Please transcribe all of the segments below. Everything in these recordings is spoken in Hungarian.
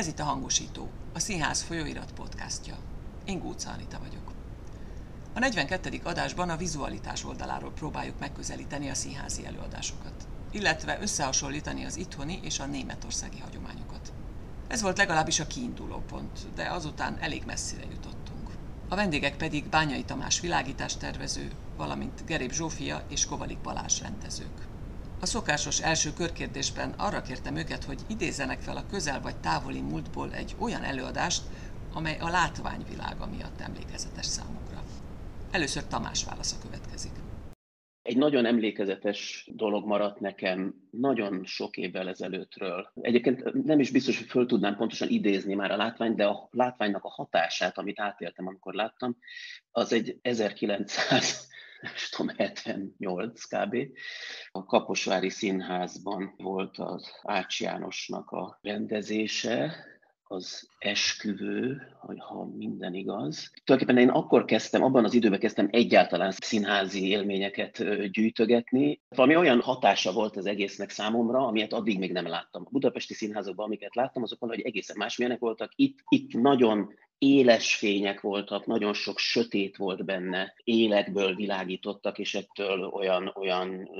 Ez itt a Hangosító, a Színház folyóirat podcastja. Én Gúca Anita vagyok. A 42. adásban a vizualitás oldaláról próbáljuk megközelíteni a színházi előadásokat, illetve összehasonlítani az itthoni és a németországi hagyományokat. Ez volt legalábbis a kiinduló pont, de azután elég messzire jutottunk. A vendégek pedig Bányai Tamás világítástervező, valamint Gerép Zsófia és Kovalik Balázs rendezők. A szokásos első körkérdésben arra kértem őket, hogy idézenek fel a közel vagy távoli múltból egy olyan előadást, amely a látványvilága miatt emlékezetes számukra. Először Tamás válasza következik. Egy nagyon emlékezetes dolog maradt nekem nagyon sok évvel ezelőttről. Egyébként nem is biztos, hogy föl tudnám pontosan idézni már a látványt, de a látványnak a hatását, amit átéltem, amikor láttam, az egy 1900 nem tudom, 78 kb. A Kaposvári Színházban volt az Ács Jánosnak a rendezése, az esküvő, ha minden igaz. Tulajdonképpen én akkor kezdtem, abban az időben kezdtem egyáltalán színházi élményeket gyűjtögetni. Valami olyan hatása volt az egésznek számomra, amilyet addig még nem láttam. A budapesti színházakban, amiket láttam, azok valahogy egészen másmilyenek voltak. Itt, itt nagyon éles fények voltak, nagyon sok sötét volt benne, élekből világítottak, és ettől olyan, olyan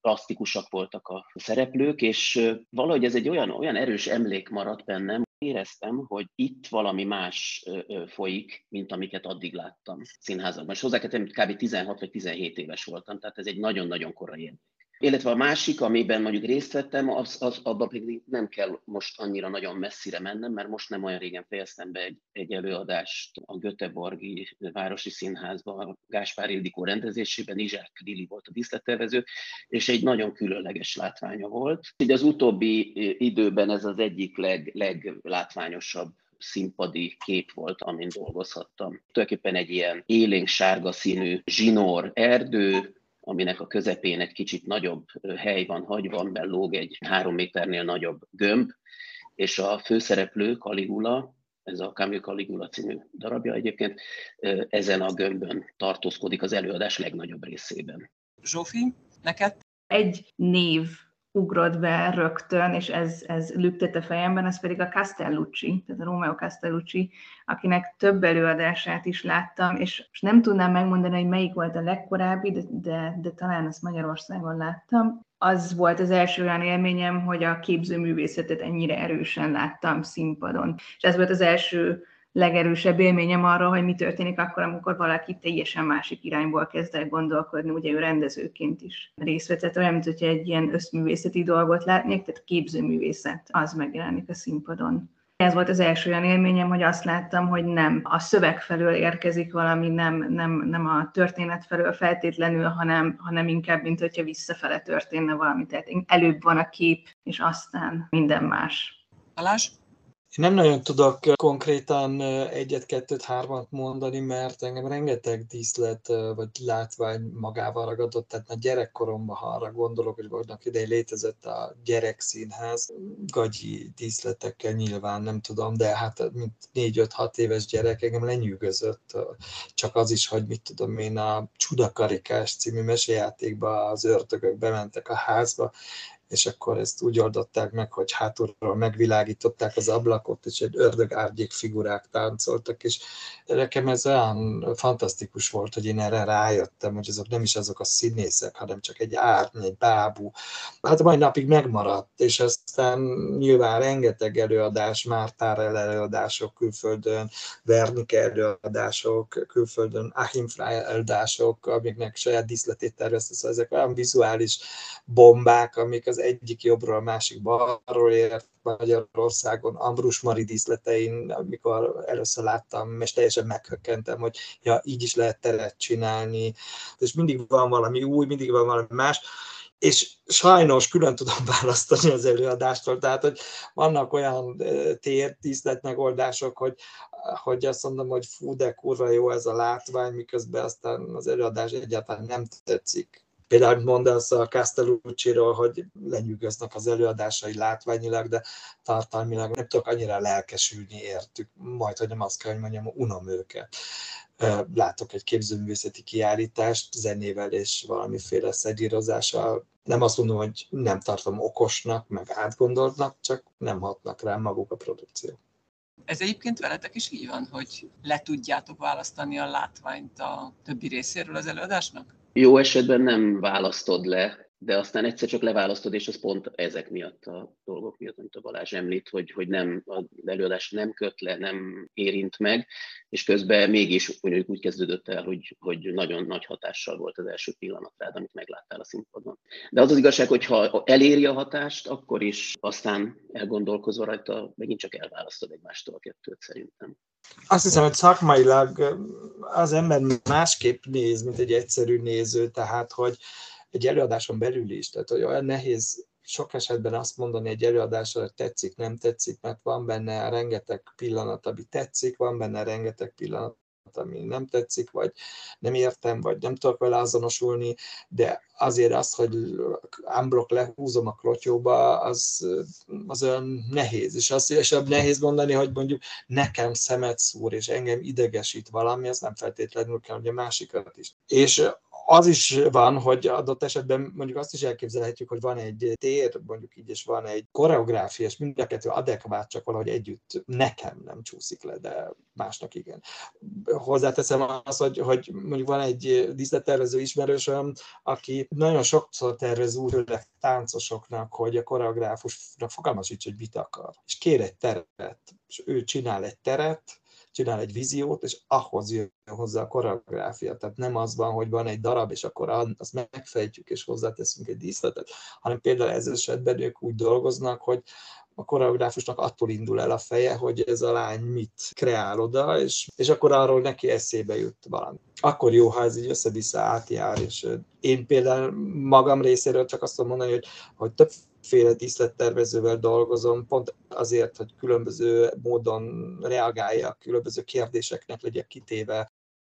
plastikusak voltak a szereplők, és valahogy ez egy olyan, olyan erős emlék maradt bennem, éreztem, hogy itt valami más folyik, mint amiket addig láttam színházakban. És hozzá kb. 16 vagy 17 éves voltam, tehát ez egy nagyon-nagyon korai élmény. Illetve a másik, amiben mondjuk részt vettem, az, az, abban pedig nem kell most annyira nagyon messzire mennem, mert most nem olyan régen fejeztem be egy, egy előadást a Göteborgi Városi Színházban, Gáspár Ildikó rendezésében, Izsák Lili volt a díszlettervező, és egy nagyon különleges látványa volt. Így az utóbbi időben ez az egyik leg, leglátványosabb színpadi kép volt, amin dolgozhattam. Tulajdonképpen egy ilyen élénk sárga színű zsinór erdő, aminek a közepén egy kicsit nagyobb hely van hagyva, amiben lóg egy három méternél nagyobb gömb, és a főszereplő Caligula, ez a Camille Caligula című darabja egyébként, ezen a gömbön tartózkodik az előadás legnagyobb részében. Zsófi, neked? Egy név ugrott be rögtön, és ez, ez lüktet a fejemben, ez pedig a Castellucci, tehát a Romeo Castellucci, akinek több előadását is láttam, és nem tudnám megmondani, hogy melyik volt a legkorábbi, de, de, de talán ezt Magyarországon láttam. Az volt az első olyan élményem, hogy a képzőművészetet ennyire erősen láttam színpadon. És ez volt az első legerősebb élményem arról, hogy mi történik akkor, amikor valaki teljesen másik irányból kezd el gondolkodni, ugye ő rendezőként is részt vett, tehát olyan, mint hogy egy ilyen összművészeti dolgot látnék, tehát képzőművészet, az megjelenik a színpadon. Ez volt az első olyan élményem, hogy azt láttam, hogy nem a szöveg felől érkezik valami, nem, nem, nem a történet felől feltétlenül, hanem, hanem inkább, mint hogyha visszafele történne valami. Tehát előbb van a kép, és aztán minden más. Alás? Nem nagyon tudok konkrétan egyet, kettőt, hármat mondani, mert engem rengeteg díszlet vagy látvány magával ragadott, tehát a gyerekkoromban, ha arra gondolok, hogy vannak idején létezett a gyerekszínház, gagyi díszletekkel nyilván nem tudom, de hát mint 4-5-6 éves gyerek engem lenyűgözött, csak az is, hogy mit tudom én, a Csudakarikás című mesejátékba az ördögök bementek a házba, és akkor ezt úgy oldották meg, hogy hátulról megvilágították az ablakot, és egy ördög árgyék figurák táncoltak, és nekem ez olyan fantasztikus volt, hogy én erre rájöttem, hogy azok nem is azok a színészek, hanem csak egy árny, egy bábú. Hát mai napig megmaradt, és aztán nyilván rengeteg előadás, Mártár előadások külföldön, Vernike előadások külföldön, Achim Frey előadások, amiknek saját díszletét tervezte, szóval ezek olyan vizuális bombák, amik az az egyik jobbról, a másik balról ért Magyarországon, Ambrus Mari díszletein, amikor először láttam, és teljesen meghökkentem, hogy ja, így is lehet teret csinálni, és mindig van valami új, mindig van valami más, és sajnos külön tudom választani az előadástól, tehát hogy vannak olyan tér, díszlet megoldások, hogy, hogy azt mondom, hogy fú, de kurva jó ez a látvány, miközben aztán az előadás egyáltalán nem tetszik Például mondasz a castellucci hogy lenyűgöznek az előadásai látványilag, de tartalmilag nem tudok annyira lelkesülni értük, majd, hogy nem azt kell, hogy mondjam, unom őket. Látok egy képzőművészeti kiállítást zenével és valamiféle szedírozással. Nem azt mondom, hogy nem tartom okosnak, meg átgondoltnak, csak nem hatnak rám maguk a produkció. Ez egyébként veletek is így van, hogy le tudjátok választani a látványt a többi részéről az előadásnak? Jó esetben nem választod le, de aztán egyszer csak leválasztod, és az pont ezek miatt a dolgok miatt, amit a Balázs említ, hogy, hogy nem, a előadás nem köt le, nem érint meg, és közben mégis mondjuk úgy kezdődött el, hogy, hogy nagyon nagy hatással volt az első pillanat rád, amit megláttál a színpadon. De az az igazság, hogy ha eléri a hatást, akkor is aztán elgondolkozva rajta megint csak elválasztod egymástól a kettőt szerintem. Azt hiszem, hogy szakmailag az ember másképp néz, mint egy egyszerű néző, tehát hogy egy előadáson belül is, tehát hogy olyan nehéz sok esetben azt mondani egy előadásra, hogy tetszik, nem tetszik, mert van benne rengeteg pillanat, ami tetszik, van benne rengeteg pillanat, ami nem tetszik, vagy nem értem, vagy nem tudok vele azonosulni, de azért az, hogy unblock lehúzom a klotyóba, az, az olyan nehéz. És azt és nehéz mondani, hogy mondjuk nekem szemet szúr, és engem idegesít valami, ez nem feltétlenül kell, hogy a másikat is. És az is van, hogy adott esetben mondjuk azt is elképzelhetjük, hogy van egy tér, mondjuk így, és van egy koreográfia, és mind a kettő adekvát, csak valahogy együtt nekem nem csúszik le, de másnak igen. Hozzáteszem azt, hogy, hogy mondjuk van egy díszlettervező ismerősöm, aki nagyon sokszor tervez úgy, táncosoknak, hogy a koreográfusnak fogalmasíts, hogy mit akar. És kér egy teret, és ő csinál egy teret, csinál egy víziót, és ahhoz jön hozzá a koreográfia. Tehát nem az van, hogy van egy darab, és akkor azt megfejtjük, és hozzáteszünk egy díszletet, hanem például ez esetben ők úgy dolgoznak, hogy a koreográfusnak attól indul el a feje, hogy ez a lány mit kreál oda, és, és akkor arról neki eszébe jut valami. Akkor jó, ha ez így össze-vissza átjár, és én például magam részéről csak azt tudom mondani, hogy, hogy több féle díszlettervezővel dolgozom, pont azért, hogy különböző módon reagáljak, különböző kérdéseknek legyek kitéve.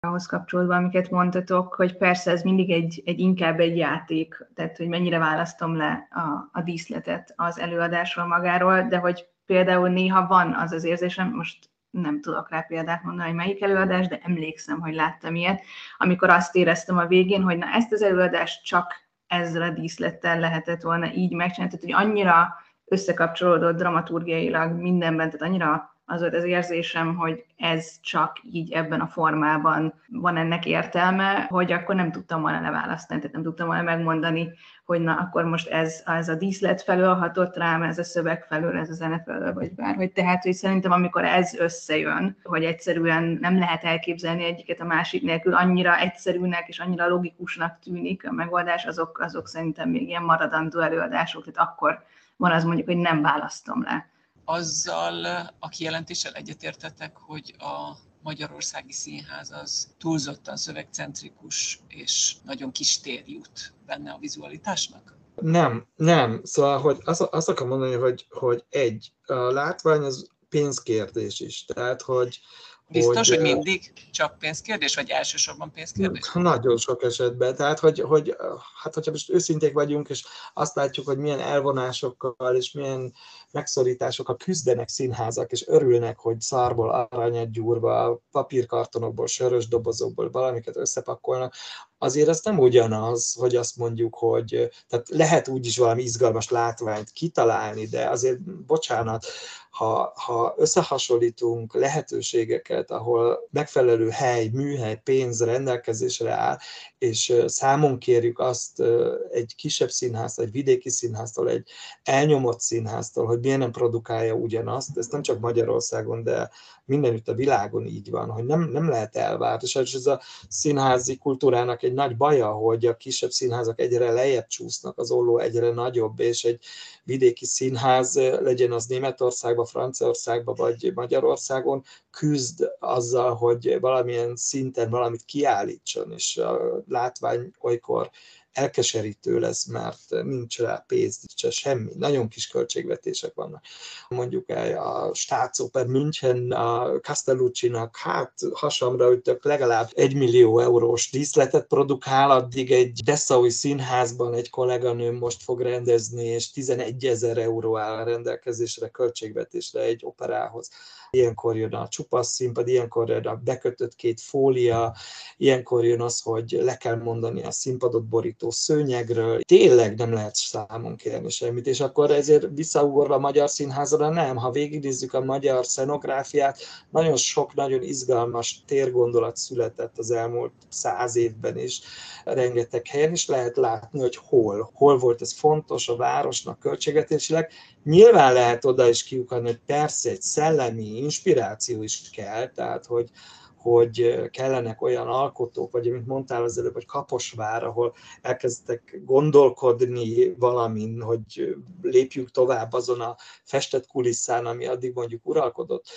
Ahhoz kapcsolódva, amiket mondtatok, hogy persze ez mindig egy, egy inkább egy játék, tehát hogy mennyire választom le a, a díszletet az előadásról magáról, de hogy például néha van az az érzésem, most nem tudok rá példát mondani, hogy melyik előadás, de emlékszem, hogy láttam ilyet, amikor azt éreztem a végén, hogy na ezt az előadást csak ezzel a díszlettel lehetett volna így megcsinálni, tehát hogy annyira összekapcsolódott dramaturgiailag mindenben, tehát annyira az volt az érzésem, hogy ez csak így ebben a formában van ennek értelme, hogy akkor nem tudtam volna leválasztani, tehát nem tudtam volna megmondani, hogy na akkor most ez, ez a díszlet felől hatott rám, ez a szöveg felől, ez a zene felől, vagy bárhogy. Tehát, hogy szerintem amikor ez összejön, hogy egyszerűen nem lehet elképzelni egyiket a másik nélkül, annyira egyszerűnek és annyira logikusnak tűnik a megoldás, azok, azok szerintem még ilyen maradandó előadások, tehát akkor van az mondjuk, hogy nem választom le azzal a kijelentéssel egyetértetek, hogy a Magyarországi Színház az túlzottan szövegcentrikus és nagyon kis tér jut benne a vizualitásnak? Nem, nem. Szóval, hogy azt, azt akarom mondani, hogy, hogy egy, a látvány az pénzkérdés is. Tehát, hogy, Biztos, hogy, hogy mindig csak pénzkérdés, vagy elsősorban pénzkérdés? Nagyon sok esetben. Tehát, hogy, hogy hát, hogyha most őszinték vagyunk, és azt látjuk, hogy milyen elvonásokkal és milyen megszorításokkal küzdenek színházak, és örülnek, hogy szárból aranyat gyúrva, papírkartonokból, sörös dobozokból valamiket összepakolnak, azért ez nem ugyanaz, hogy azt mondjuk, hogy tehát lehet úgy is valami izgalmas látványt kitalálni, de azért, bocsánat, ha, ha összehasonlítunk lehetőségeket, ahol megfelelő hely, műhely, pénz rendelkezésre áll, és számon kérjük azt egy kisebb színháztól, egy vidéki színháztól, egy elnyomott színháztól, hogy miért nem produkálja ugyanazt, ez nem csak Magyarországon, de mindenütt a világon így van, hogy nem, nem lehet elvárt, és ez a színházi kultúrának egy nagy baja, hogy a kisebb színházak egyre lejjebb csúsznak, az olló egyre nagyobb, és egy vidéki színház, legyen az Németországban, Franciaországban vagy Magyarországon, küzd azzal, hogy valamilyen szinten valamit kiállítson, és a látvány olykor elkeserítő lesz, mert nincs rá pénz, nincs semmi. Nagyon kis költségvetések vannak. Mondjuk a Staatsoper München, a Castellucci-nak, hát hasamra ütök, legalább egy millió eurós díszletet produkál, addig egy Dessaui színházban egy kolléganőm most fog rendezni, és 11 ezer euró áll rendelkezésre költségvetésre egy operához ilyenkor jön a csupasz színpad, ilyenkor jön a bekötött két fólia, ilyenkor jön az, hogy le kell mondani a színpadot borító alkotó szőnyegről tényleg nem lehet számon kérni semmit, és akkor ezért visszaugorva a Magyar Színházra nem, ha végignézzük a magyar szenográfiát, nagyon sok nagyon izgalmas térgondolat született az elmúlt száz évben is, rengeteg helyen is lehet látni, hogy hol, hol volt ez fontos a városnak költségvetésileg. Nyilván lehet oda is kiukadni, hogy persze egy szellemi inspiráció is kell, tehát hogy, hogy kellenek olyan alkotók, vagy amit mondtál az előbb, hogy Kaposvár, ahol elkezdtek gondolkodni valamin, hogy lépjünk tovább azon a festett kulisszán, ami addig mondjuk uralkodott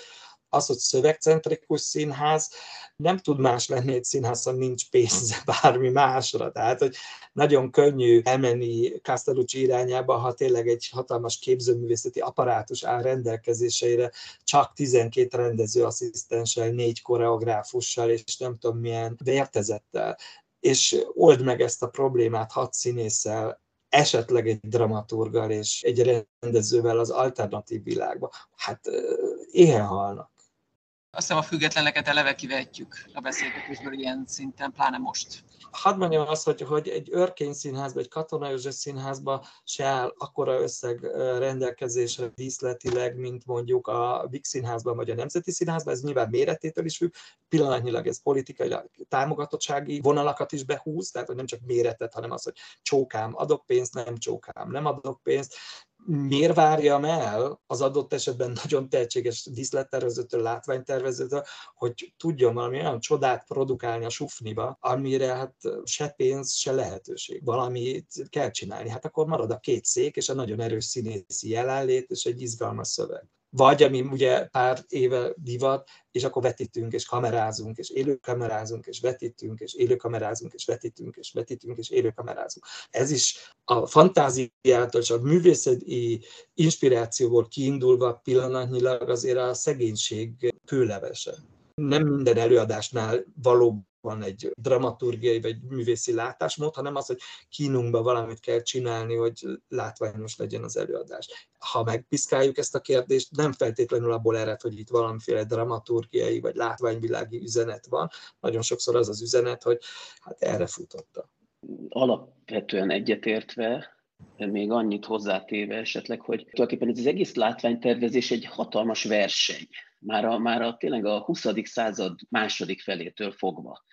az, hogy szövegcentrikus színház, nem tud más lenni egy színház, ha nincs pénze bármi másra. Tehát, hogy nagyon könnyű elmenni Castellucci irányába, ha tényleg egy hatalmas képzőművészeti apparátus áll rendelkezéseire, csak 12 rendezőasszisztenssel, négy koreográfussal, és nem tudom milyen vértezettel és old meg ezt a problémát hat színésszel, esetleg egy dramaturgal és egy rendezővel az alternatív világba. Hát éhen halnak. Azt hiszem a függetleneket eleve kivetjük a beszélgetésből ilyen szinten, pláne most. Hadd mondjam azt, hogy, hogy egy örkény színházban, egy Katona József színházban se áll akkora összeg rendelkezésre díszletileg, mint mondjuk a Vix színházban vagy a Nemzeti Színházban, ez nyilván méretétől is függ, pillanatnyilag ez politikai támogatottsági vonalakat is behúz, tehát hogy nem csak méretet, hanem az, hogy csókám, adok pénzt, nem csókám, nem adok pénzt, miért várjam el az adott esetben nagyon tehetséges díszlettervezőtől, látványtervezőtől, hogy tudjon valami olyan csodát produkálni a sufniba, amire hát se pénz, se lehetőség. Valamit kell csinálni. Hát akkor marad a két szék, és a nagyon erős színészi jelenlét, és egy izgalmas szöveg vagy ami ugye pár éve divat, és akkor vetítünk, és kamerázunk, és élőkamerázunk, és vetítünk, és élőkamerázunk, és vetítünk, és vetítünk, és élőkamerázunk. Ez is a fantáziától és a művészeti inspirációból kiindulva pillanatnyilag azért a szegénység kőlevese. Nem minden előadásnál való van egy dramaturgiai vagy művészi látásmód, hanem az, hogy kínunkban valamit kell csinálni, hogy látványos legyen az előadás. Ha megpiszkáljuk ezt a kérdést, nem feltétlenül abból ered, hogy itt valamiféle dramaturgiai vagy látványvilági üzenet van. Nagyon sokszor az az üzenet, hogy hát erre futotta. Alapvetően egyetértve, még annyit hozzátéve esetleg, hogy tulajdonképpen ez az egész látványtervezés egy hatalmas verseny már a, már a, tényleg a 20. század második felétől fogva.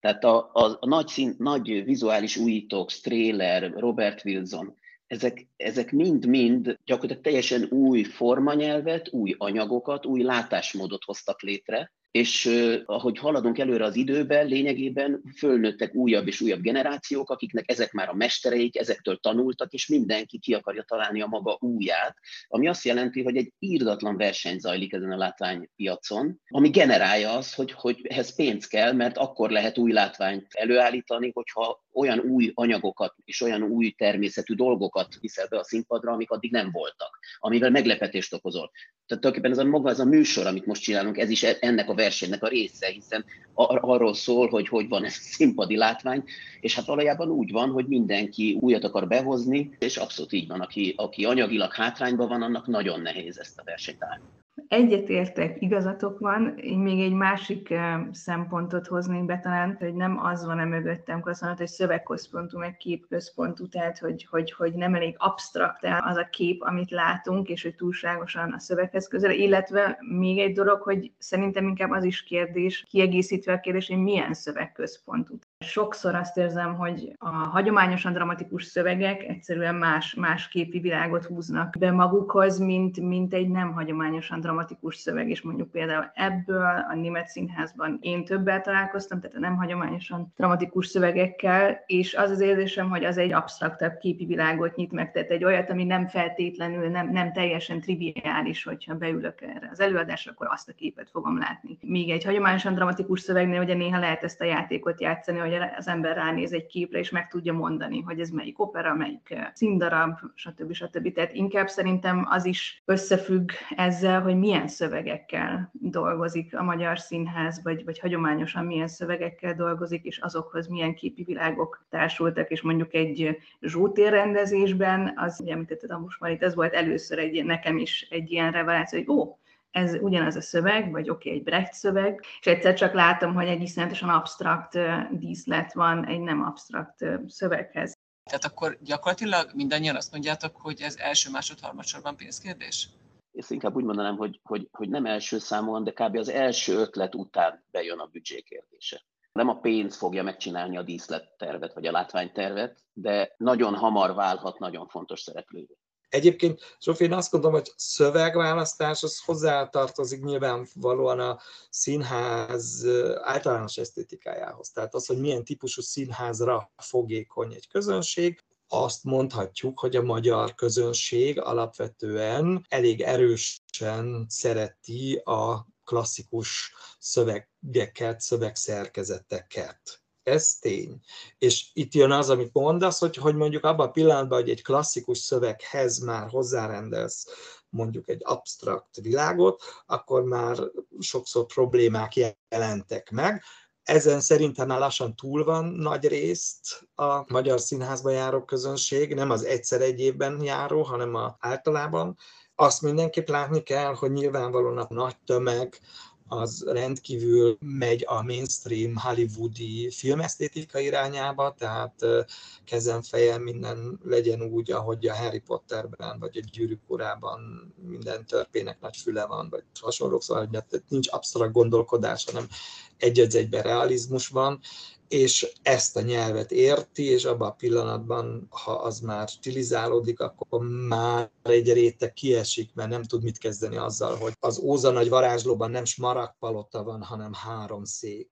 Tehát a, a, a nagy, szín, nagy vizuális újítók, Strehler, Robert Wilson, ezek, ezek mind-mind gyakorlatilag teljesen új formanyelvet, új anyagokat, új látásmódot hoztak létre, és ahogy haladunk előre az időben, lényegében fölnőttek újabb és újabb generációk, akiknek ezek már a mestereik, ezektől tanultak, és mindenki ki akarja találni a maga úját, ami azt jelenti, hogy egy írdatlan verseny zajlik ezen a látványpiacon, ami generálja az, hogy, hogy ehhez pénz kell, mert akkor lehet új látványt előállítani, hogyha olyan új anyagokat és olyan új természetű dolgokat viszel be a színpadra, amik addig nem voltak, amivel meglepetést okozol. Tehát tulajdonképpen ez a maga, ez a műsor, amit most csinálunk, ez is e- ennek a versenynek a része, hiszen ar- arról szól, hogy hogy van ez színpadi látvány, és hát valójában úgy van, hogy mindenki újat akar behozni, és abszolút így van, aki, aki anyagilag hátrányban van, annak nagyon nehéz ezt a versenyt állni. Egyetértek, igazatok van. Én még egy másik szempontot hoznék be talán, hogy nem az van-e mögöttem, azt hogy szövegközpontú, meg képközpontú, tehát hogy, hogy, hogy nem elég absztrakt az a kép, amit látunk, és hogy túlságosan a szöveghez közel, illetve még egy dolog, hogy szerintem inkább az is kérdés, kiegészítve a kérdés, hogy milyen szövegközpontú. Sokszor azt érzem, hogy a hagyományosan dramatikus szövegek egyszerűen más, más képi világot húznak be magukhoz, mint, mint egy nem hagyományosan dramatikus szöveg, és mondjuk például ebből a német színházban én többel találkoztam, tehát a nem hagyományosan dramatikus szövegekkel, és az az érzésem, hogy az egy absztraktabb képi világot nyit meg, tehát egy olyat, ami nem feltétlenül, nem, nem teljesen triviális, hogyha beülök erre az előadásra, akkor azt a képet fogom látni. Míg egy hagyományosan dramatikus szövegnél ugye néha lehet ezt a játékot játszani, hogy az ember ránéz egy képre, és meg tudja mondani, hogy ez melyik opera, melyik eh, színdarab, stb. stb. Tehát inkább szerintem az is összefügg ezzel, hogy milyen szövegekkel dolgozik a magyar színház, vagy, vagy hagyományosan milyen szövegekkel dolgozik, és azokhoz milyen képi világok társultak, és mondjuk egy zsótér rendezésben, az, ugye említetted a Musmarit, ez volt először egy, nekem is egy ilyen reveláció, hogy ó, ez ugyanaz a szöveg, vagy oké, okay, egy Brecht szöveg, és egyszer csak látom, hogy egy iszonyatosan absztrakt díszlet van egy nem absztrakt szöveghez. Tehát akkor gyakorlatilag mindannyian azt mondjátok, hogy ez első, másod, harmadsorban pénzkérdés? Ezt inkább úgy mondanám, hogy, hogy, hogy nem első számon, de kb. az első ötlet után bejön a büdzsé kérdése. Nem a pénz fogja megcsinálni a díszlettervet vagy a látványtervet, de nagyon hamar válhat nagyon fontos szereplővé. Egyébként, Zsófi, én azt gondolom, hogy szövegválasztás az hozzátartozik nyilvánvalóan a színház általános esztétikájához. Tehát az, hogy milyen típusú színházra fogékony egy közönség, azt mondhatjuk, hogy a magyar közönség alapvetően elég erősen szereti a klasszikus szövegeket, szövegszerkezeteket. Ez tény. És itt jön az, amit mondasz, hogy, hogy mondjuk abban a pillanatban, hogy egy klasszikus szöveghez már hozzárendelsz mondjuk egy absztrakt világot, akkor már sokszor problémák jelentek meg. Ezen szerintem már lassan túl van nagy részt a magyar színházba járó közönség, nem az egyszer egy évben járó, hanem a általában. Azt mindenképp látni kell, hogy nyilvánvalóan a nagy tömeg az rendkívül megy a mainstream hollywoodi filmesztétika irányába, tehát kezem fejem minden legyen úgy, ahogy a Harry Potterben, vagy a Gyűrűk urában minden törpének nagy füle van, vagy hasonlók, szóval hogy nincs absztrakt gondolkodás, hanem egy egyben realizmus van, és ezt a nyelvet érti, és abban a pillanatban, ha az már stilizálódik, akkor már egy réteg kiesik, mert nem tud mit kezdeni azzal, hogy az Óza nagy varázslóban nem smaragdpalota van, hanem három szék.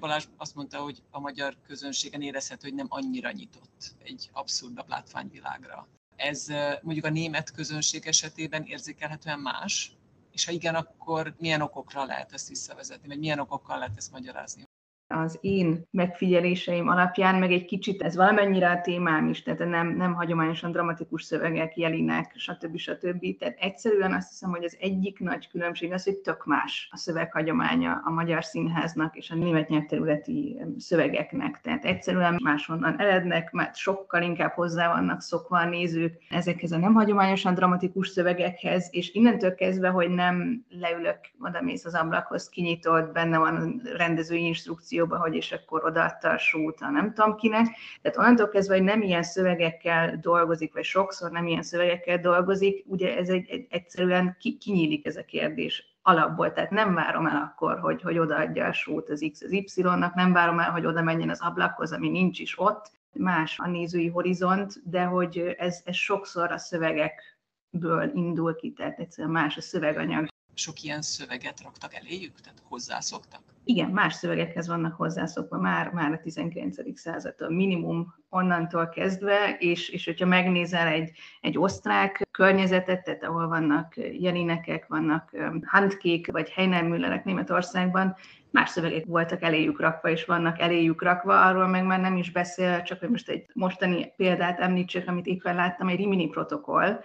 Balázs azt mondta, hogy a magyar közönségen érezhető, hogy nem annyira nyitott egy abszurdabb látványvilágra. Ez mondjuk a német közönség esetében érzékelhetően más, és ha igen, akkor milyen okokra lehet ezt visszavezetni, vagy milyen okokkal lehet ezt magyarázni? Az én megfigyeléseim alapján, meg egy kicsit ez valamennyire a témám is, tehát nem, nem hagyományosan dramatikus szövegek, jelinek, stb. stb. Tehát egyszerűen azt hiszem, hogy az egyik nagy különbség az, hogy tök más a szöveghagyománya a magyar színháznak és a német nyelvterületi szövegeknek. Tehát egyszerűen máshonnan erednek, mert sokkal inkább hozzá vannak szokva a nézők ezekhez a nem hagyományosan dramatikus szövegekhez, és innentől kezdve, hogy nem leülök, oda mész az ablakhoz, kinyitod, benne van a rendezői instrukció, stúdióba, hogy és akkor odaadta a sót a nem tudom kinek. Tehát onnantól kezdve, hogy nem ilyen szövegekkel dolgozik, vagy sokszor nem ilyen szövegekkel dolgozik, ugye ez egy, egy egyszerűen ki, kinyílik ez a kérdés alapból, tehát nem várom el akkor, hogy, hogy odaadja a sót az X az Y-nak, nem várom el, hogy oda menjen az ablakhoz, ami nincs is ott, más a nézői horizont, de hogy ez, ez sokszor a szövegekből indul ki, tehát egyszerűen más a szöveganyag sok ilyen szöveget raktak eléjük, tehát hozzászoktak? Igen, más szövegekhez vannak hozzászokva már, már a 19. századtól, minimum onnantól kezdve, és, és hogyha megnézel egy, egy osztrák környezetet, tehát ahol vannak jelinekek, vannak handkék, vagy Heinermüllerek Németországban, más szövegek voltak eléjük rakva, és vannak eléjük rakva, arról meg már nem is beszél, csak hogy most egy mostani példát említsek, amit éppen láttam, egy Rimini protokoll,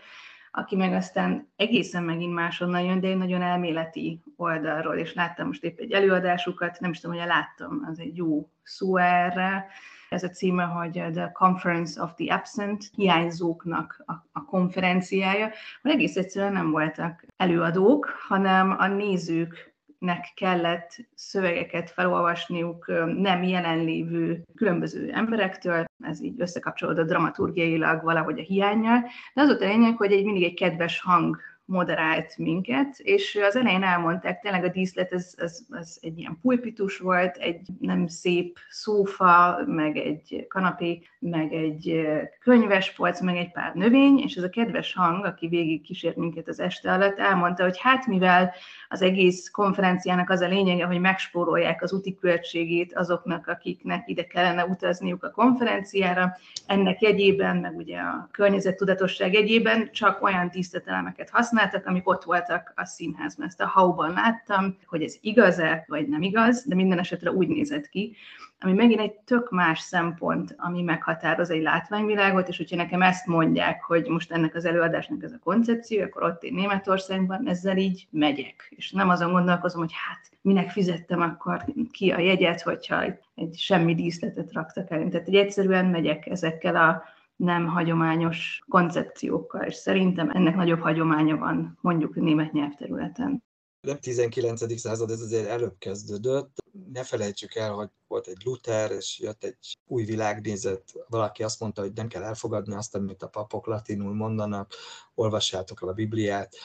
aki meg aztán egészen megint máshonnan jön, de egy nagyon elméleti oldalról, és láttam most épp egy előadásukat, nem is tudom, hogy láttam, az egy jó szó erre, ez a címe, hogy The Conference of the Absent, hiányzóknak a, a konferenciája, hogy egész egyszerűen nem voltak előadók, hanem a nézők nek kellett szövegeket felolvasniuk nem jelenlévő különböző emberektől, ez így összekapcsolódott dramaturgiailag valahogy a hiányjal, de az ott a lényeg, hogy egy mindig egy kedves hang moderált minket, és az elején elmondták, tényleg a díszlet ez, ez, ez egy ilyen pulpitus volt, egy nem szép szófa, meg egy kanapé, meg egy könyvespolc, meg egy pár növény, és ez a kedves hang, aki végig kísért minket az este alatt, elmondta, hogy hát mivel az egész konferenciának az a lényege, hogy megspórolják az úti költségét azoknak, akiknek ide kellene utazniuk a konferenciára, ennek jegyében, meg ugye a környezettudatosság jegyében csak olyan tisztetelemeket használtak, amik ott voltak a színházban. Ezt a hauban láttam, hogy ez igaz-e, vagy nem igaz, de minden esetre úgy nézett ki, ami megint egy tök más szempont, ami meghatároz egy látványvilágot, és hogyha nekem ezt mondják, hogy most ennek az előadásnak ez a koncepció, akkor ott én Németországban ezzel így megyek. És nem azon gondolkozom, hogy hát minek fizettem akkor ki a jegyet, hogyha egy semmi díszletet raktak el. Tehát egy egyszerűen megyek ezekkel a nem hagyományos koncepciókkal, és szerintem ennek nagyobb hagyománya van mondjuk német nyelvterületen nem 19. század, ez azért előbb kezdődött. ne felejtsük el, hogy volt egy Luther, és jött egy új világnézet, valaki azt mondta, hogy nem kell elfogadni azt, amit a papok latinul mondanak, olvassátok el a Bibliát.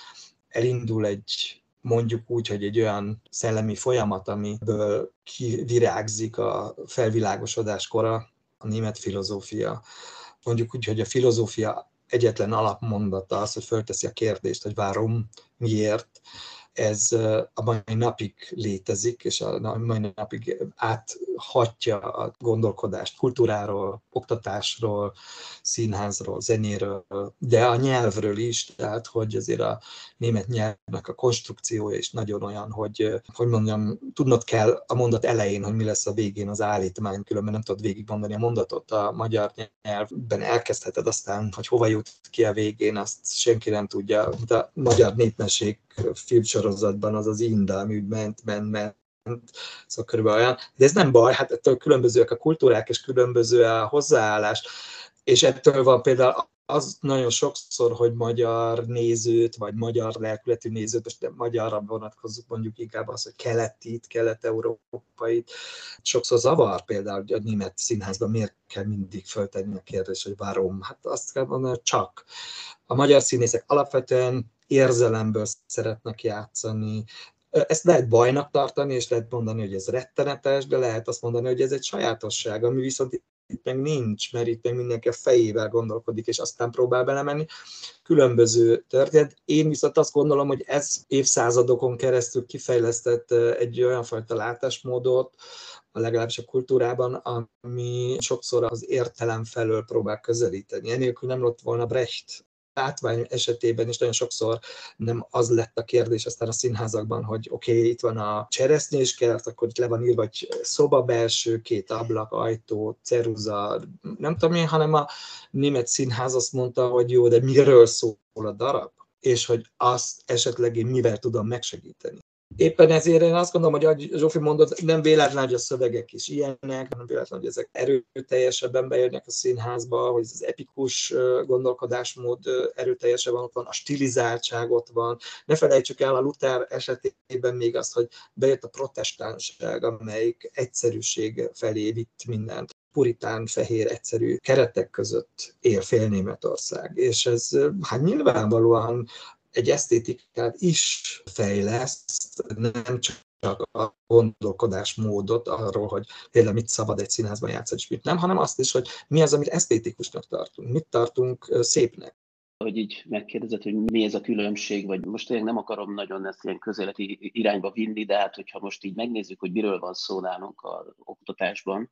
Elindul egy mondjuk úgy, hogy egy olyan szellemi folyamat, amiből kivirágzik a felvilágosodás kora, a német filozófia. Mondjuk úgy, hogy a filozófia egyetlen alapmondata az, hogy fölteszi a kérdést, hogy várom, miért, ez a mai napig létezik, és a mai napig áthatja a gondolkodást kultúráról, oktatásról, színházról, zenéről, de a nyelvről is, tehát hogy azért a német nyelvnek a konstrukciója is nagyon olyan, hogy, hogy mondjam, tudnod kell a mondat elején, hogy mi lesz a végén az állítmány, különben nem tudod végigmondani a mondatot. A magyar nyelvben elkezdheted aztán, hogy hova jut ki a végén, azt senki nem tudja. De a magyar népmesség filmsorozatban az az Inda, úgy ment, ment, ment, szóval körülbelül olyan. De ez nem baj, hát ettől különbözőek a kultúrák, és különböző a hozzáállás, és ettől van például az nagyon sokszor, hogy magyar nézőt, vagy magyar lelkületű nézőt, most nem magyarra vonatkozunk mondjuk inkább az, hogy keletit, kelet-európait, sokszor zavar például hogy a német színházban miért kell mindig föltenni a kérdést, hogy várom. Hát azt kell mondani, hogy csak. A magyar színészek alapvetően érzelemből szeretnek játszani, ezt lehet bajnak tartani, és lehet mondani, hogy ez rettenetes, de lehet azt mondani, hogy ez egy sajátosság, ami viszont itt meg nincs, mert itt meg mindenki a fejével gondolkodik, és aztán próbál belemenni. Különböző történet. Én viszont azt gondolom, hogy ez évszázadokon keresztül kifejlesztett egy olyan fajta látásmódot, legalábbis a kultúrában, ami sokszor az értelem felől próbál közelíteni. Enélkül nem lett volna Brecht látvány esetében is nagyon sokszor nem az lett a kérdés aztán a színházakban, hogy oké, okay, itt van a cseresznyés kert, akkor itt le van írva, hogy szoba belső, két ablak, ajtó, ceruza, nem tudom én, hanem a német színház azt mondta, hogy jó, de miről szól a darab? és hogy azt esetleg én mivel tudom megsegíteni. Éppen ezért én azt gondolom, hogy ahogy Zsófi mondott, nem véletlen, hogy a szövegek is ilyenek, nem véletlen, hogy ezek erőteljesebben beérnek a színházba, hogy az epikus gondolkodásmód erőteljesebben ott van, a stilizáltság ott van. Ne felejtsük el a Luther esetében még azt, hogy bejött a protestánság, amelyik egyszerűség felé vitt mindent puritán, fehér, egyszerű keretek között él fél Németország. És ez hát nyilvánvalóan egy esztétikát is fejleszt, nem csak a gondolkodásmódot arról, hogy például mit szabad egy színházban játszani, és mit nem, hanem azt is, hogy mi az, amit esztétikusnak tartunk, mit tartunk szépnek hogy így megkérdezett, hogy mi ez a különbség, vagy most én nem akarom nagyon ezt ilyen közeleti irányba vinni, de hát hogyha most így megnézzük, hogy miről van szó nálunk az oktatásban,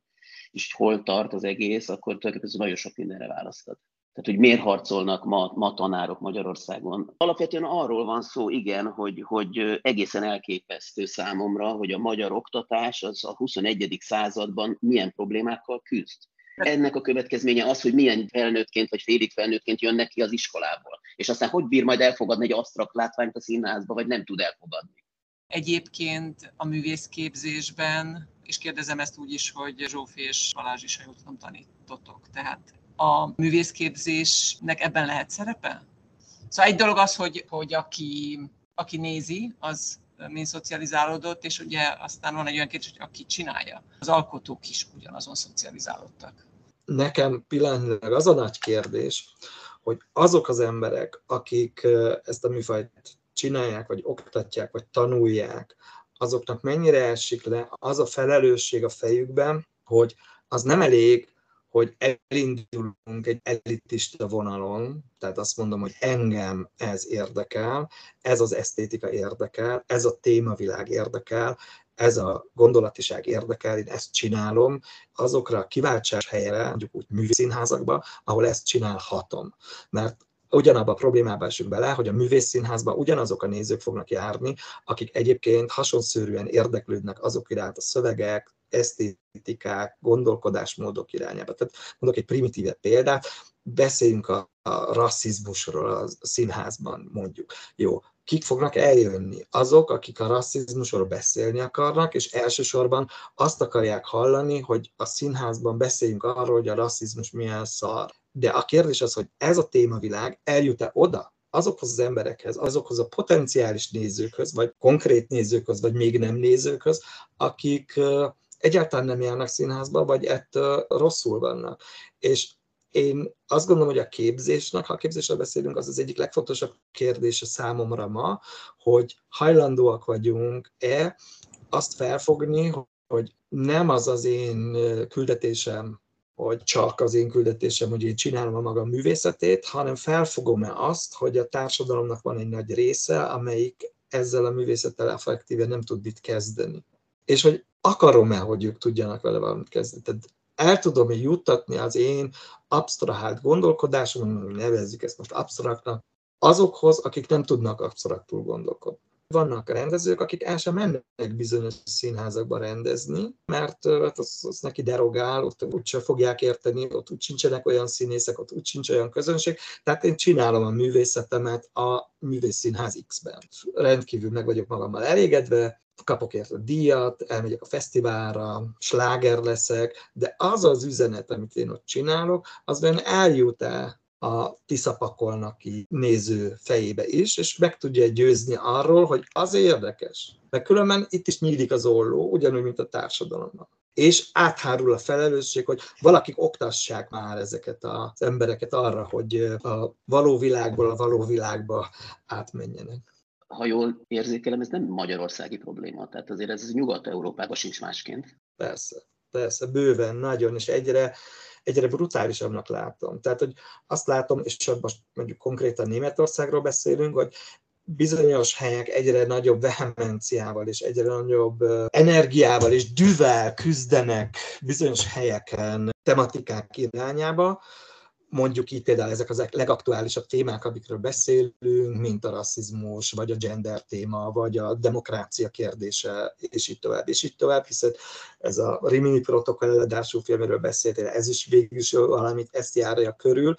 és hol tart az egész, akkor tulajdonképpen nagyon sok mindenre választad. Tehát, hogy miért harcolnak ma, ma tanárok Magyarországon. Alapvetően arról van szó, igen, hogy, hogy egészen elképesztő számomra, hogy a magyar oktatás az a 21. században milyen problémákkal küzd. Ennek a következménye az, hogy milyen felnőttként vagy félig felnőttként jönnek ki az iskolából. És aztán hogy bír majd elfogadni egy asztrakt látványt a színházba, vagy nem tud elfogadni. Egyébként a művészképzésben, és kérdezem ezt úgy is, hogy Zsófi és Balázs is, ha jól tudom, tanítotok. Tehát a művészképzésnek ebben lehet szerepe? Szóval egy dolog az, hogy, hogy aki, aki nézi, az mind szocializálódott, és ugye aztán van egy olyan kérdés, hogy aki csinálja. Az alkotók is ugyanazon szocializálódtak. Nekem pillanatnyilag az a nagy kérdés, hogy azok az emberek, akik ezt a műfajt csinálják, vagy oktatják, vagy tanulják, azoknak mennyire esik le az a felelősség a fejükben, hogy az nem elég, hogy elindulunk egy elitista vonalon, tehát azt mondom, hogy engem ez érdekel, ez az esztétika érdekel, ez a témavilág érdekel, ez a gondolatiság érdekel, én ezt csinálom, azokra a kiváltság helyre, mondjuk úgy művészínházakba, ahol ezt csinálhatom. Mert ugyanabba a problémába esünk bele, hogy a művészszínházban ugyanazok a nézők fognak járni, akik egyébként hasonszörűen érdeklődnek azok iránt a szövegek, esztétikák, gondolkodásmódok irányába. Tehát mondok egy primitíve példát, beszéljünk a, a rasszizmusról a színházban, mondjuk. Jó, kik fognak eljönni? Azok, akik a rasszizmusról beszélni akarnak, és elsősorban azt akarják hallani, hogy a színházban beszéljünk arról, hogy a rasszizmus milyen szar. De a kérdés az, hogy ez a témavilág eljut-e oda, azokhoz az emberekhez, azokhoz a potenciális nézőkhöz, vagy konkrét nézőkhöz, vagy még nem nézőkhöz, akik egyáltalán nem járnak színházba, vagy ettől rosszul vannak. És én azt gondolom, hogy a képzésnek, ha a képzésről beszélünk, az az egyik legfontosabb kérdése számomra ma, hogy hajlandóak vagyunk-e azt felfogni, hogy nem az az én küldetésem, hogy csak az én küldetésem, hogy én csinálom a magam művészetét, hanem felfogom-e azt, hogy a társadalomnak van egy nagy része, amelyik ezzel a művészettel effektíve nem tud mit kezdeni. És hogy akarom-e, hogy ők tudjanak vele valamit kezdeni. Tehát el tudom-e juttatni az én absztrahált gondolkodásom, nevezzük ezt most absztraktnak, azokhoz, akik nem tudnak absztraktul gondolkodni. Vannak rendezők, akik el sem mennek bizonyos színházakba rendezni, mert hát az, az neki derogál, ott úgyse fogják érteni, ott úgy sincsenek olyan színészek, ott úgy sincs olyan közönség. Tehát én csinálom a művészetemet a művészszínház X-ben. Rendkívül meg vagyok magammal elégedve, kapok érte díjat, elmegyek a fesztiválra, sláger leszek, de az az üzenet, amit én ott csinálok, az benne eljut el a tiszapakolnaki néző fejébe is, és meg tudja győzni arról, hogy az érdekes. Mert különben itt is nyílik az olló, ugyanúgy, mint a társadalomban. És áthárul a felelősség, hogy valakik oktassák már ezeket az embereket arra, hogy a való világból a való világba átmenjenek ha jól érzékelem, ez nem magyarországi probléma, tehát azért ez Nyugat-Európában sincs másként. Persze, persze, bőven, nagyon, és egyre, egyre brutálisabbnak látom. Tehát, hogy azt látom, és most mondjuk konkrétan Németországról beszélünk, hogy bizonyos helyek egyre nagyobb vehemenciával és egyre nagyobb energiával és düvel küzdenek bizonyos helyeken tematikák irányába, mondjuk így például ezek az legaktuálisabb témák, amikről beszélünk, mint a rasszizmus, vagy a gender téma, vagy a demokrácia kérdése, és így tovább, és így tovább, hiszen ez a Rimini protokoll eladású filmről beszéltél, ez is végül is valamit ezt járja körül,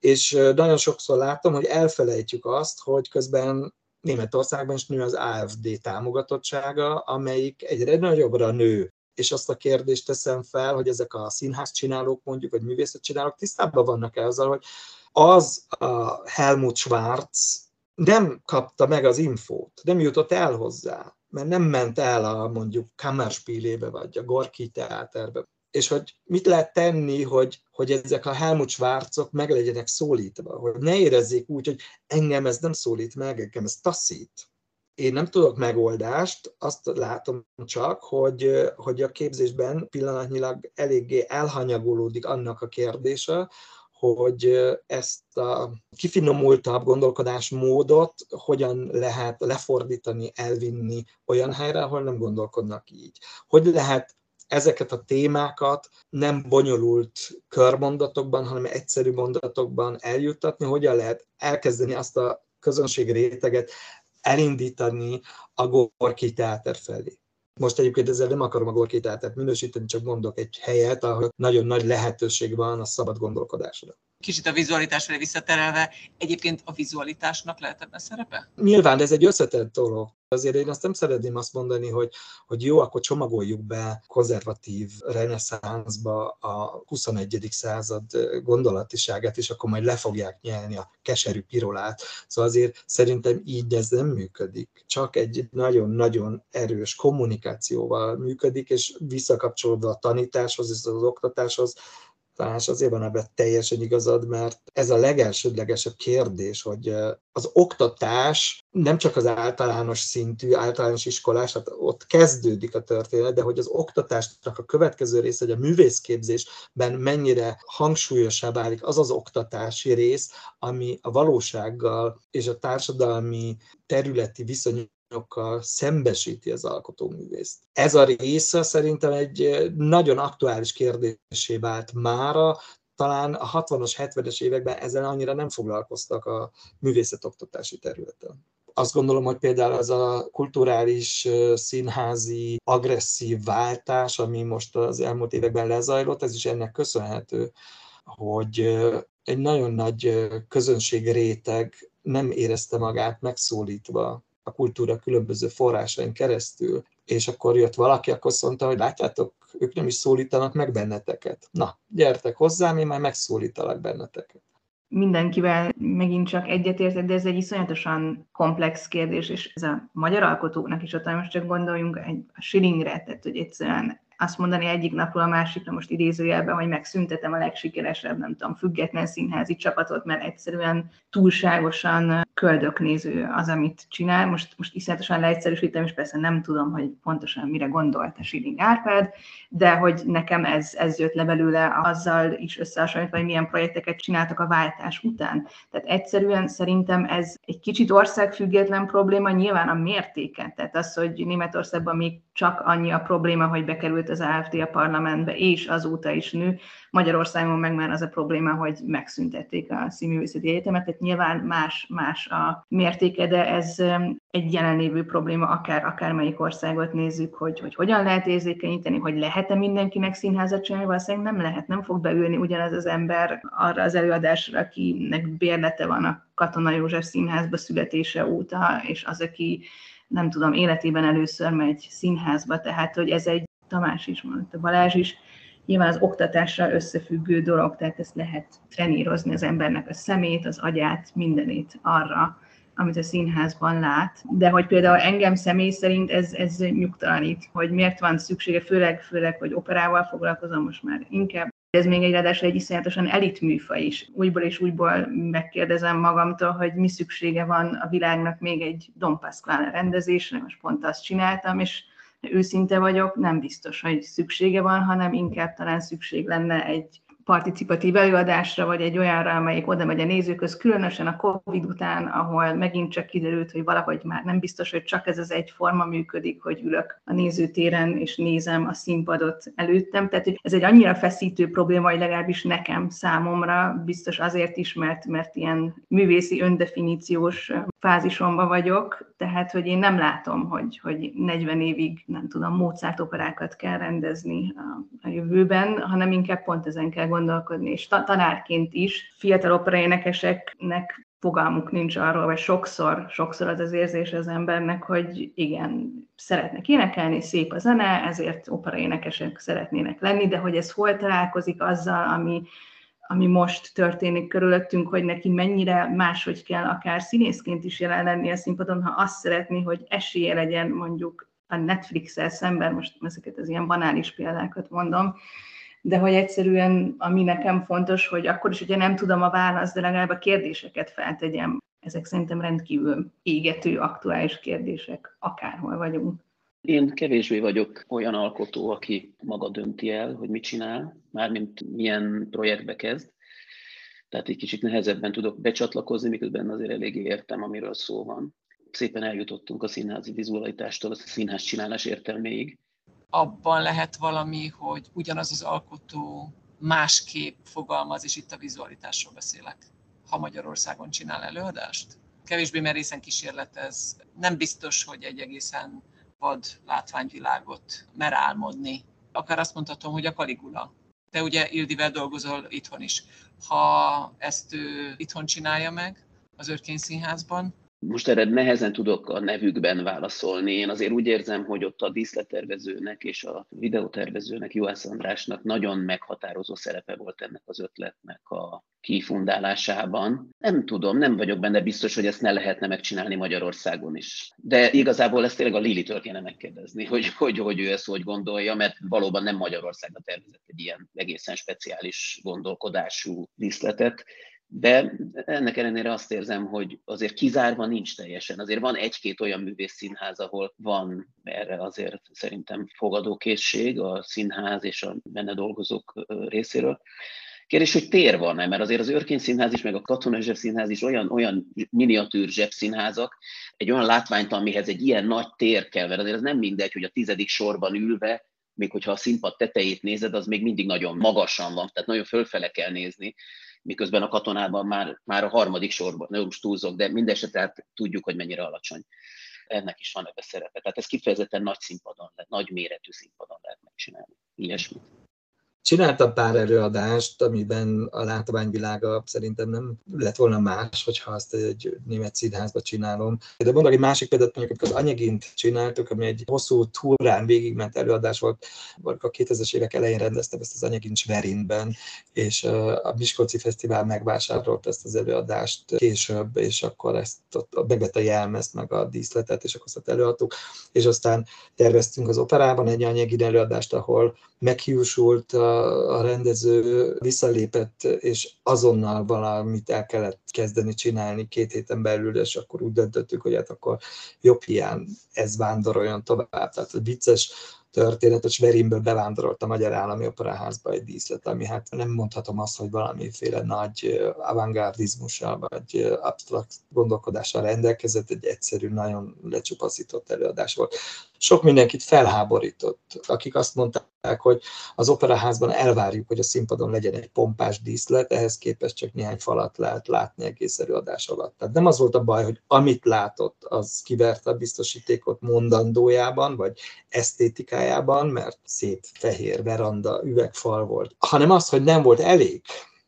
és nagyon sokszor látom, hogy elfelejtjük azt, hogy közben Németországban is nő az AFD támogatottsága, amelyik egyre nagyobbra nő és azt a kérdést teszem fel, hogy ezek a színház csinálók mondjuk, vagy művészet csinálók tisztában vannak -e azzal, hogy az a Helmut Schwarz nem kapta meg az infót, nem jutott el hozzá, mert nem ment el a mondjuk Kammerspielébe, vagy a Gorki teáterbe. És hogy mit lehet tenni, hogy, hogy ezek a Helmut Schwarzok meg legyenek szólítva, hogy ne érezzék úgy, hogy engem ez nem szólít meg, engem ez taszít én nem tudok megoldást, azt látom csak, hogy, hogy a képzésben pillanatnyilag eléggé elhanyagolódik annak a kérdése, hogy ezt a kifinomultabb gondolkodásmódot hogyan lehet lefordítani, elvinni olyan helyre, ahol nem gondolkodnak így. Hogy lehet ezeket a témákat nem bonyolult körmondatokban, hanem egyszerű mondatokban eljuttatni, hogyan lehet elkezdeni azt a közönség réteget elindítani a Gorki teáter felé. Most egyébként ezzel nem akarom a Gorki teátert minősíteni, csak mondok egy helyet, ahol nagyon nagy lehetőség van a szabad gondolkodásra. Kicsit a vizualitásra visszaterelve, egyébként a vizualitásnak lehet ebben szerepe? Nyilván, ez egy összetett dolog. Azért én azt nem szeretném azt mondani, hogy, hogy jó, akkor csomagoljuk be konzervatív reneszánszba a 21. század gondolatiságát, és akkor majd le fogják nyelni a keserű pirolát. Szóval azért szerintem így ez nem működik. Csak egy nagyon-nagyon erős kommunikációval működik, és visszakapcsolódva a tanításhoz és az oktatáshoz, Tamás, azért van ebben teljesen igazad, mert ez a legelsődlegesebb kérdés, hogy az oktatás nem csak az általános szintű, általános iskolás, hát ott kezdődik a történet, de hogy az oktatásnak a következő része, hogy a művészképzésben mennyire hangsúlyosabb válik az az oktatási rész, ami a valósággal és a társadalmi területi viszonyok szembesíti az alkotóművészt. Ez a része szerintem egy nagyon aktuális kérdésé vált mára, talán a 60-as, 70-es években ezzel annyira nem foglalkoztak a művészetoktatási területen. Azt gondolom, hogy például az a kulturális, színházi, agresszív váltás, ami most az elmúlt években lezajlott, ez is ennek köszönhető, hogy egy nagyon nagy közönség réteg nem érezte magát megszólítva a kultúra különböző forrásain keresztül, és akkor jött valaki, akkor azt mondta, hogy látjátok, ők nem is szólítanak meg benneteket. Na, gyertek hozzám, én már megszólítalak benneteket. mindenkivel megint csak egyetértek, de ez egy iszonyatosan komplex kérdés, és ez a magyar alkotóknak is ott, most csak gondoljunk egy a Schillingre, tehát hogy egyszerűen azt mondani egyik napról a másikra, most idézőjelben, hogy megszüntetem a legsikeresebb, nem tudom, független színházi csapatot, mert egyszerűen túlságosan köldöknéző az, amit csinál. Most, most iszonyatosan leegyszerűsítem, és persze nem tudom, hogy pontosan mire gondolt a Siling Árpád, de hogy nekem ez, ez jött le belőle azzal is összehasonlítva, hogy milyen projekteket csináltak a váltás után. Tehát egyszerűen szerintem ez egy kicsit országfüggetlen probléma, nyilván a mértéke. Tehát az, hogy Németországban még csak annyi a probléma, hogy bekerült az AFD a parlamentbe, és azóta is nő. Magyarországon meg már az a probléma, hogy megszüntették a színművészeti egyetemet, tehát nyilván más, más a mértéke, de ez um, egy jelenlévő probléma, akár akármelyik országot nézzük, hogy, hogy hogyan lehet érzékenyíteni, hogy lehet-e mindenkinek színházat csinálni, valószínűleg nem lehet, nem fog beülni ugyanaz az ember arra az előadásra, akinek bérlete van a Katona József Színházba születése óta, és az, aki nem tudom, életében először megy színházba, tehát hogy ez egy, Tamás is mondta, Balázs is, nyilván az oktatással összefüggő dolog, tehát ezt lehet trenírozni az embernek a szemét, az agyát, mindenét arra, amit a színházban lát. De hogy például engem személy szerint ez, ez nyugtalanít, hogy miért van szüksége, főleg, főleg, hogy operával foglalkozom most már inkább. Ez még egy ráadásul egy iszonyatosan elit műfaj is. Újból és újból megkérdezem magamtól, hogy mi szüksége van a világnak még egy Don Pasquale rendezésre, most pont azt csináltam, és őszinte vagyok, nem biztos, hogy szüksége van, hanem inkább talán szükség lenne egy participatív előadásra, vagy egy olyanra, amelyik oda megy a nézőköz, különösen a Covid után, ahol megint csak kiderült, hogy valahogy már nem biztos, hogy csak ez az egy forma működik, hogy ülök a nézőtéren és nézem a színpadot előttem. Tehát hogy ez egy annyira feszítő probléma, hogy legalábbis nekem, számomra, biztos azért is, mert, mert ilyen művészi öndefiníciós fázisomban vagyok, tehát hogy én nem látom, hogy, hogy 40 évig, nem tudom, Mozart operákat kell rendezni a, a jövőben, hanem inkább pont ezen kell gondolkodni, és tanárként is fiatal operaénekeseknek fogalmuk nincs arról, vagy sokszor, sokszor az az érzés az embernek, hogy igen, szeretnek énekelni, szép a zene, ezért operaénekesek szeretnének lenni, de hogy ez hol találkozik azzal, ami, ami most történik körülöttünk, hogy neki mennyire máshogy kell akár színészként is jelen a színpadon, ha azt szeretné, hogy esélye legyen mondjuk a Netflix-el szemben, most ezeket az ilyen banális példákat mondom, de hogy egyszerűen, ami nekem fontos, hogy akkor is, hogyha nem tudom a választ, de legalább a kérdéseket feltegyem. Ezek szerintem rendkívül égető, aktuális kérdések, akárhol vagyunk. Én kevésbé vagyok olyan alkotó, aki maga dönti el, hogy mit csinál, mármint milyen projektbe kezd. Tehát egy kicsit nehezebben tudok becsatlakozni, miközben azért eléggé értem, amiről szó van. Szépen eljutottunk a színházi vizualitástól a színház csinálás értelméig abban lehet valami, hogy ugyanaz az alkotó másképp fogalmaz, és itt a vizualitásról beszélek, ha Magyarországon csinál előadást. Kevésbé merészen kísérletez. Nem biztos, hogy egy egészen vad látványvilágot mer álmodni. Akár azt mondhatom, hogy a Kaligula. Te ugye Ildivel dolgozol itthon is. Ha ezt ő itthon csinálja meg, az Örkény Színházban, most erre nehezen tudok a nevükben válaszolni. Én azért úgy érzem, hogy ott a díszlettervezőnek és a videótervezőnek, Juhász Andrásnak nagyon meghatározó szerepe volt ennek az ötletnek a kifundálásában. Nem tudom, nem vagyok benne biztos, hogy ezt ne lehetne megcsinálni Magyarországon is. De igazából ezt tényleg a Lili-től kéne megkérdezni, hogy, hogy, hogy ő ezt hogy gondolja, mert valóban nem Magyarországra tervezett egy ilyen egészen speciális gondolkodású díszletet. De ennek ellenére azt érzem, hogy azért kizárva nincs teljesen. Azért van egy-két olyan művész színház, ahol van erre azért szerintem fogadókészség a színház és a benne dolgozók részéről. Kérdés, hogy tér van-e, mert azért az Örkény Színház is, meg a Katona Színház is olyan, olyan miniatűr zsebszínházak, egy olyan látványt, amihez egy ilyen nagy tér kell, mert azért az nem mindegy, hogy a tizedik sorban ülve, még hogyha a színpad tetejét nézed, az még mindig nagyon magasan van, tehát nagyon fölfele kell nézni miközben a katonában már, már a harmadik sorban, nem most túlzok, de mindesetre hát tudjuk, hogy mennyire alacsony. Ennek is van ebbe szerepe. Tehát ez kifejezetten nagy színpadon, nagy méretű színpadon lehet megcsinálni. Ilyesmi. Csináltam pár előadást, amiben a látványvilága szerintem nem lett volna más, hogyha azt egy német színházba csinálom. De mondok egy másik példát, mondjuk, amikor az Anyagint csináltuk, ami egy hosszú túrán végigment előadás volt, a 2000-es évek elején rendeztem ezt az Anyagint Sverinben, és a Miskolci Fesztivál megvásárolt ezt az előadást később, és akkor ezt ott megvette a jelmezt, meg a díszletet, és akkor azt előadtuk, és aztán terveztünk az operában egy Anyagin előadást, ahol meghiúsult a, a rendező, visszalépett, és azonnal valamit el kellett kezdeni csinálni két héten belül, és akkor úgy döntöttük, hogy hát akkor jobb hiány ez vándoroljon tovább. Tehát vicces történet, hogy Sverinből bevándorolt a Magyar Állami Operaházba egy díszlet, ami hát nem mondhatom azt, hogy valamiféle nagy avantgardizmussal vagy absztrakt gondolkodással rendelkezett, egy egyszerű, nagyon lecsupaszított előadás volt. Sok mindenkit felháborított, akik azt mondták, hogy az operaházban elvárjuk, hogy a színpadon legyen egy pompás díszlet, ehhez képest csak néhány falat lehet látni egész előadás alatt. Tehát nem az volt a baj, hogy amit látott, az kiverte a biztosítékot mondandójában, vagy esztétikájában, mert szép fehér veranda, üvegfal volt, hanem az, hogy nem volt elég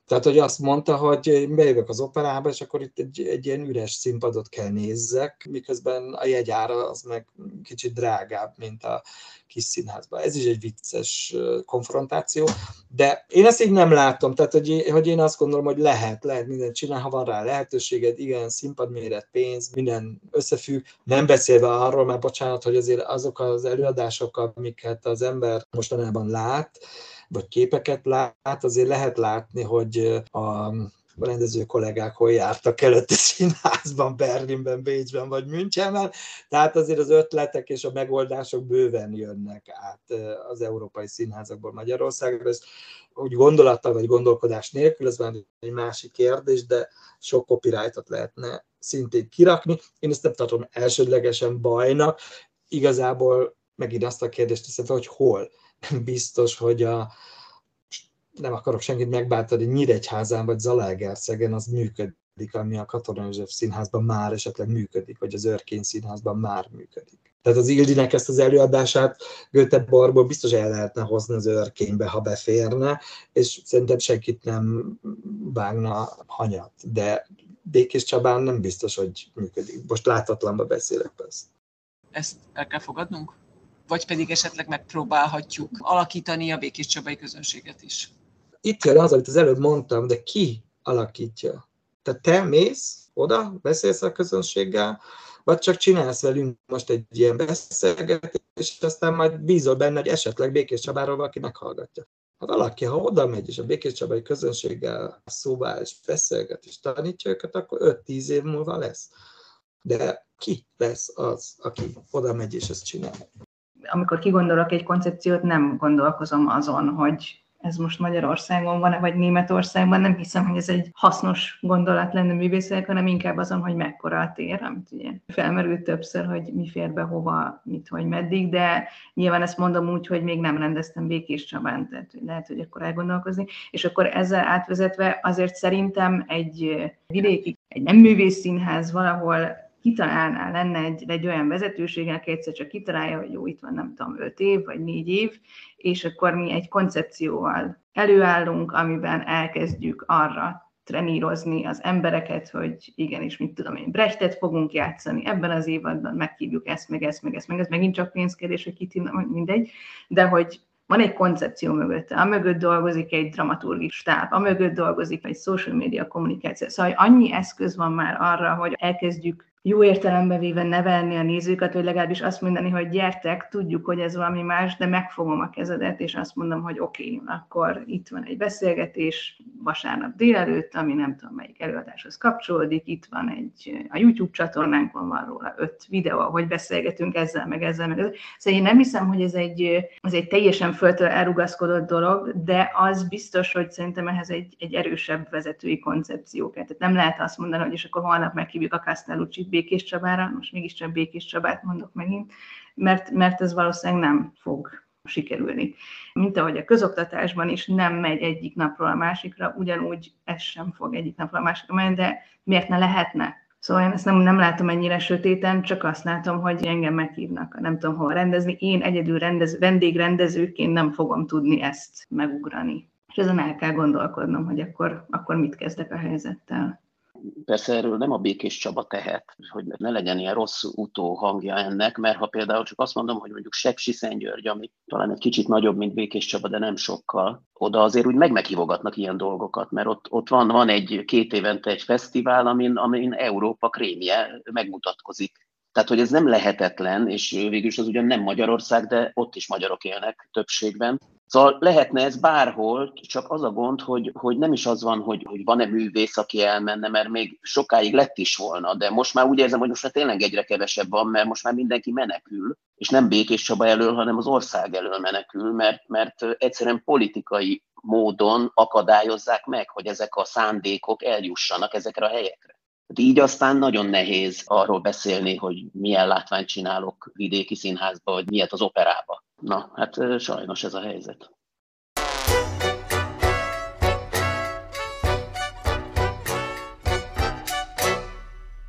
tehát, hogy azt mondta, hogy én bejövök az operába, és akkor itt egy, egy ilyen üres színpadot kell nézzek, miközben a jegyára az meg kicsit drágább, mint a kis színházban. Ez is egy vicces konfrontáció, de én ezt így nem látom, tehát hogy, hogy én azt gondolom, hogy lehet, lehet mindent csinálni, ha van rá lehetőséged, igen, színpadméret, pénz, minden összefügg, nem beszélve arról, mert bocsánat, hogy azért azok az előadások, amiket az ember mostanában lát, vagy képeket lát, azért lehet látni, hogy a rendező kollégák hol jártak előtt a színházban, Berlinben, Bécsben vagy Münchenben, tehát azért az ötletek és a megoldások bőven jönnek át az európai színházakból Magyarországra. Ez úgy gondolattal vagy gondolkodás nélkül, ez már egy másik kérdés, de sok copyrightot lehetne szintén kirakni. Én ezt nem tartom elsődlegesen bajnak, igazából megint azt a kérdést teszem hogy hol biztos, hogy a, nem akarok senkit megbántani, Nyíregyházán vagy Zalaegerszegen az működik, ami a Katona József színházban már esetleg működik, vagy az Örkény színházban már működik. Tehát az Ildinek ezt az előadását Göteborgból biztos el lehetne hozni az örkénybe, ha beférne, és szerintem senkit nem vágna hanyat. De Békés Csabán nem biztos, hogy működik. Most látatlanba beszélek persze. Ezt el kell fogadnunk? Vagy pedig esetleg megpróbálhatjuk alakítani a Békés Csabai közönséget is. Itt jön az, amit az előbb mondtam, de ki alakítja? Tehát te mész oda, beszélsz a közönséggel, vagy csak csinálsz velünk most egy ilyen beszélgetést, és aztán majd bízol benne, hogy esetleg Békés Csabáról valaki meghallgatja. Hát valaki, ha oda megy, és a Békés Csabai közönséggel szóvá és beszélget, és tanítja őket, akkor 5-10 év múlva lesz. De ki lesz az, aki oda megy és ezt csinál? Amikor kigondolok egy koncepciót, nem gondolkozom azon, hogy ez most Magyarországon van-e, vagy Németországban, nem hiszem, hogy ez egy hasznos gondolat lenne művészek, hanem inkább azon, hogy mekkora a tér, amit ugye felmerült többször, hogy mi fér be hova, mit, hogy meddig, de nyilván ezt mondom úgy, hogy még nem rendeztem Békés Csabán, tehát lehet, hogy akkor elgondolkozni, és akkor ezzel átvezetve azért szerintem egy vidéki, egy nem művész színház valahol kitalálná, lenne egy, egy olyan vezetőség, aki egyszer csak kitalálja, hogy jó, itt van nem tudom, öt év vagy négy év, és akkor mi egy koncepcióval előállunk, amiben elkezdjük arra trenírozni az embereket, hogy igenis, mit tudom én, Brechtet fogunk játszani, ebben az évadban meghívjuk ezt, meg ezt, meg ezt, meg ez megint csak pénzkérdés, hogy kit mindegy, de hogy van egy koncepció mögötte, a mögött dolgozik egy dramaturgi stáb, a mögött dolgozik egy social media kommunikáció. Szóval annyi eszköz van már arra, hogy elkezdjük jó értelembe véve nevelni a nézőket, hogy legalábbis azt mondani, hogy gyertek, tudjuk, hogy ez valami más, de megfogom a kezedet, és azt mondom, hogy oké, okay, akkor itt van egy beszélgetés vasárnap délelőtt, ami nem tudom melyik előadáshoz kapcsolódik, itt van egy, a YouTube csatornánkon van róla öt videó, hogy beszélgetünk ezzel, meg ezzel, meg ezzel. Szóval én nem hiszem, hogy ez egy, ez egy teljesen föltől elrugaszkodott dolog, de az biztos, hogy szerintem ehhez egy, egy erősebb vezetői koncepció kell. Tehát nem lehet azt mondani, hogy és akkor holnap meghívjuk a Castellucci Békés Csabára, most mégiscsak Békés Csabát mondok megint, mert, mert ez valószínűleg nem fog sikerülni. Mint ahogy a közoktatásban is nem megy egyik napról a másikra, ugyanúgy ez sem fog egyik napról a másikra menni, de miért ne lehetne? Szóval én ezt nem, nem látom ennyire sötéten, csak azt látom, hogy engem meghívnak, nem tudom hova rendezni. Én egyedül rendez, vendégrendezőként nem fogom tudni ezt megugrani. És ezen el kell gondolkodnom, hogy akkor, akkor mit kezdek a helyzettel. Persze erről nem a Békés Csaba tehet, hogy ne legyen ilyen rossz utó hangja ennek, mert ha például csak azt mondom, hogy mondjuk Sepsi Szentgyörgy, ami talán egy kicsit nagyobb, mint Békés Csaba, de nem sokkal, oda azért úgy meg meghívogatnak ilyen dolgokat, mert ott, ott van, van egy két évente egy fesztivál, amin, amin Európa krémje megmutatkozik. Tehát, hogy ez nem lehetetlen, és végülis az ugyan nem Magyarország, de ott is magyarok élnek többségben. Szóval lehetne ez bárhol, csak az a gond, hogy, hogy nem is az van, hogy, hogy van-e művész, aki elmenne, mert még sokáig lett is volna, de most már úgy érzem, hogy most már tényleg egyre kevesebb van, mert most már mindenki menekül, és nem Békés Csaba elől, hanem az ország elől menekül, mert, mert egyszerűen politikai módon akadályozzák meg, hogy ezek a szándékok eljussanak ezekre a helyekre. Így aztán nagyon nehéz arról beszélni, hogy milyen látványt csinálok vidéki színházba, vagy miért az operába. Na, hát sajnos ez a helyzet.